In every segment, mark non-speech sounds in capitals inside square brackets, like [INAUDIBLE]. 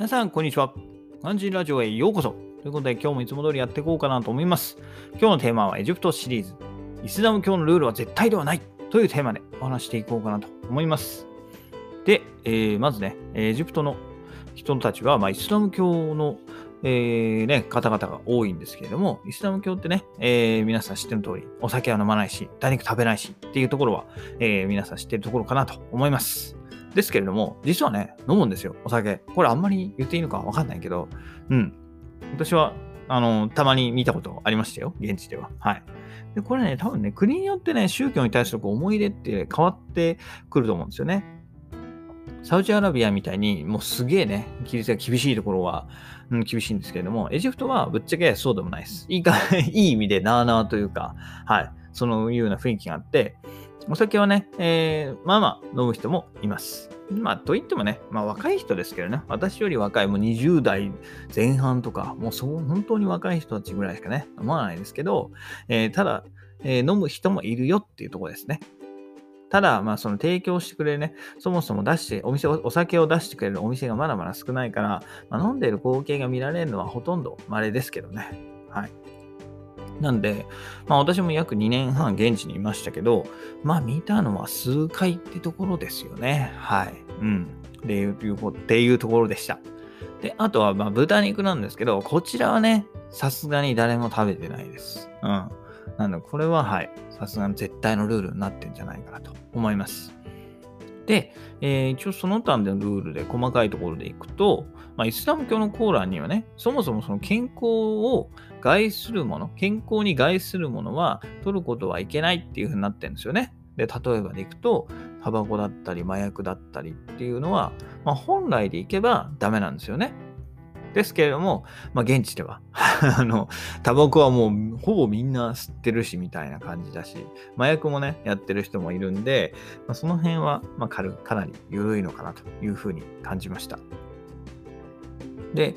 皆さん、こんにちは。ガンジーラジオへようこそ。ということで、今日もいつも通りやっていこうかなと思います。今日のテーマはエジプトシリーズ。イスラム教のルールは絶対ではないというテーマでお話していこうかなと思います。で、えーまずね、エジプトの人たちは、まあ、イスラム教の、えーね、方々が多いんですけれども、イスラム教ってね、えー皆さん知ってる通り、お酒は飲まないし、豚肉食べないしっていうところは、えー皆さん知ってるところかなと思います。ですけれども、実はね、飲むんですよ、お酒。これあんまり言っていいのかわかんないけど、うん。私は、あの、たまに見たことありましたよ、現地では。はい。で、これね、多分ね、国によってね、宗教に対するこう思い入れって変わってくると思うんですよね。サウジアラビアみたいに、もうすげえね、規律が厳しいところは、うん、厳しいんですけれども、エジプトはぶっちゃけそうでもないです。いいか、[LAUGHS] いい意味でなあなあというか、はい。そのいうような雰囲気があって、お酒はね、えーまあまあ飲む人もいます。まあ、といってもね、まあ若い人ですけどね、私より若い、もう20代前半とか、もうそう、本当に若い人たちぐらいしかね、飲まないですけど、えーただ、えー飲む人もいるよっていうとこですね。ただ、まあ、その提供してくれるね、そもそも出して、お店、お酒を出してくれるお店がまだまだ少ないから、まあ、飲んでいる光景が見られるのはほとんど稀ですけどね。はい。なんで、まあ私も約2年半現地にいましたけど、まあ見たのは数回ってところですよね。はい。うん。っていうっていうところでした。で、あとはまあ豚肉なんですけど、こちらはね、さすがに誰も食べてないです。うん。なので、これははい、さすがに絶対のルールになってんじゃないかなと思います。で、えー一応その他のルールで細かいところでいくと、まあ、イスラム教のコーランにはね、そもそもその健康を害するもの、健康に害するものは取ることはいけないっていうふうになってるんですよね。で、例えばでいくと、タバコだったり麻薬だったりっていうのは、まあ、本来でいけばダメなんですよね。ですけれども、まあ、現地では、[LAUGHS] あの、タバコはもうほぼみんな吸ってるしみたいな感じだし、麻薬もね、やってる人もいるんで、まあ、その辺は、まあ、軽かなり緩いのかなというふうに感じました。で、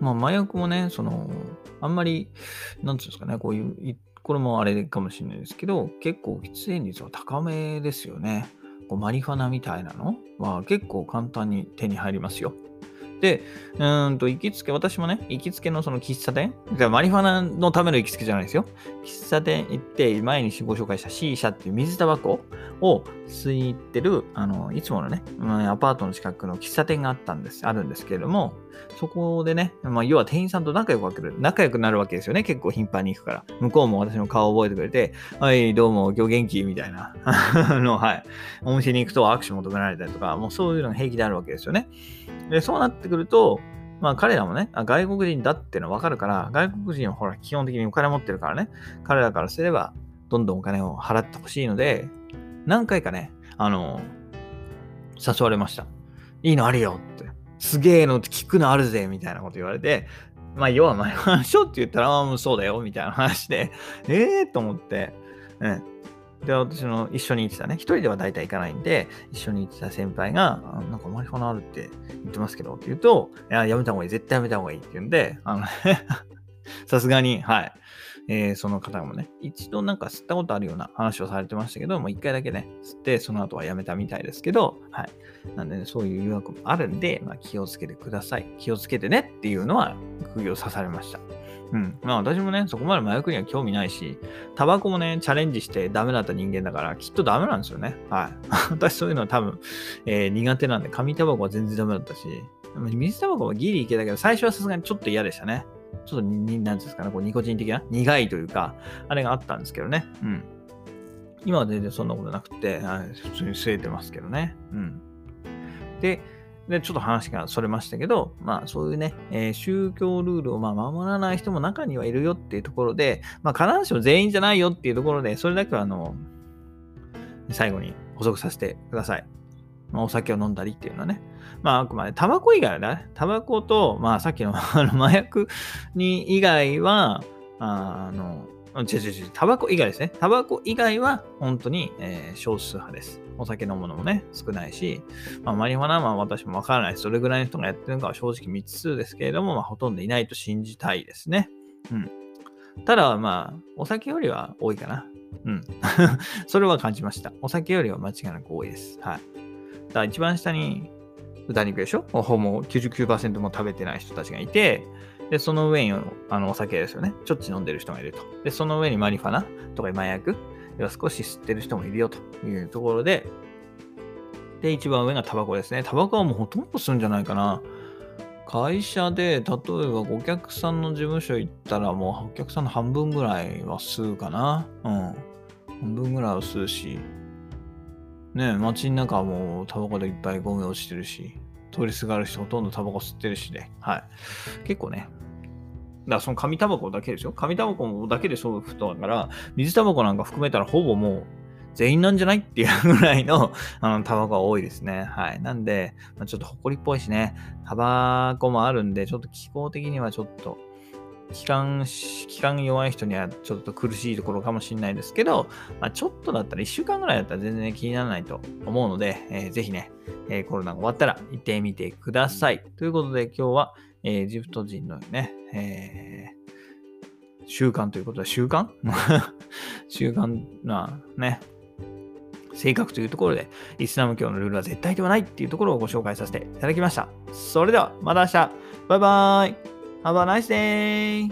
まあ、麻薬もね、その、あんまり、なんていうんですかね、こういう、これもあれかもしれないですけど、結構喫煙率は高めですよね。こうマリファナみたいなのは結構簡単に手に入りますよ。で、うんと、行きつけ、私もね、行きつけのその喫茶店じゃマリファナのための行きつけじゃないですよ。喫茶店行って、前にご紹介した C 社っていう水タバコを吸いってる、あの、いつものね、うんアパートの近くの喫茶店があったんです、あるんですけれども、そこでね、まあ、要は店員さんと仲良く、仲良くなるわけですよね。結構頻繁に行くから。向こうも私の顔を覚えてくれて、はい、どうも、今日元気？みたいな。[LAUGHS] の、はい。お店に行くと握手求められたりとか、もうそういうのが平気であるわけですよね。で、そうなってくると、まあ彼らもね、あ外国人だっていうのはわかるから、外国人はほら基本的にお金持ってるからね、彼らからすればどんどんお金を払ってほしいので、何回かね、あの、誘われました。いいのあるよって。すげえの聞くのあるぜみたいなこと言われて、まあ要は前話 [LAUGHS] しようって言ったら、ああ、もうそうだよみたいな話で、ええー、と思って、うん。で、私の一緒に行ってたね、一人では大体行かないんで、一緒に行ってた先輩が、なんかマリファナあるって言ってますけどって言うと、いや、やめた方がいい、絶対やめた方がいいって言うんで、あの、[LAUGHS] さすがに、はい。えーその方もね、一度なんか吸ったことあるような話をされてましたけど、もう一回だけね、吸って、その後はやめたみたいですけど、はい。なんでね、そういう誘惑もあるんで、まあ、気をつけてください。気をつけてねっていうのは、釘を刺されました。うん。まあ私もね、そこまで麻薬には興味ないし、タバコもね、チャレンジしてダメだった人間だから、きっとダメなんですよね。はい。[LAUGHS] 私そういうのは多分、えー苦手なんで、紙タバコは全然ダメだったし、水タバコはギリいけたけど、最初はさすがにちょっと嫌でしたね。ちょっとに、なんていうんですかね、こうニコチン的な苦いというか、あれがあったんですけどね。うん。今は全然そんなことなくて、はい普通に吸えてますけどね。うん。で、で、ちょっと話がそれましたけど、まあそういうね、えー宗教ルールをまあ守らない人も中にはいるよっていうところで、まあ必ずしも全員じゃないよっていうところで、それだけはあの、最後に補足させてください。まあ、お酒を飲んだりっていうのはね。まああくまでタバコ以外はね、タバコと、まあさっきの [LAUGHS] 麻薬に以外は、あの、違う違う違う、タバコ以外ですね。タバコ以外は本当に、えー少数派です。お酒飲むのもね、少ないし、まあ、マリファナは私もわからないです。どれぐらいの人がやってるのかは正直未知数ですけれども、まあ、ほとんどいないと信じたいですね。うん。ただ、まあ、お酒よりは多いかな。うん。[LAUGHS] それは感じました。お酒よりは間違いなく多いです。はい。だから一番下に豚肉でしょ？ほぼ99%も食べてない人たちがいて、で、その上にあのお酒ですよね。ちょっち飲んでる人がいると。で、その上にマリファナとか麻薬要は少し吸ってる人もいるよというところで、で、一番上がタバコですね。タバコはもうほとんど吸うんじゃないかな。会社で、例えばお客さんの事務所行ったら、もうお客さんの半分ぐらいは吸うかな。うん。半分ぐらいは吸うし。ね街の中はもうタバコでいっぱいゴミ落ちてるし、通りすがる人ほとんどタバコ吸ってるしね、はい。結構ね、だからその紙タバコだけですよ。紙タバコだけでそういうことだから、水タバコなんか含めたらほぼもう全員なんじゃないっていうぐらいの [LAUGHS] あのタバコが多いですね。はい。なんで、まあ、ちょっと埃っぽいしね、タバコもあるんで、ちょっと気候的にはちょっと、気管、気管弱い人にはちょっと苦しいところかもしれないですけど、まあ、ちょっとだったら1週間ぐらいだったら全然気にならないと思うので、えー、ぜひね、えー、コロナが終わったら行ってみてください。ということで今日は、えー、エジプト人のね、えー、習慣ということで、習慣？[LAUGHS] 習慣なね、性格というところで、イスラム教のルールは絶対ではないっていうところをご紹介させていただきました。それでは、また明日バイバーイ !Have a nice day!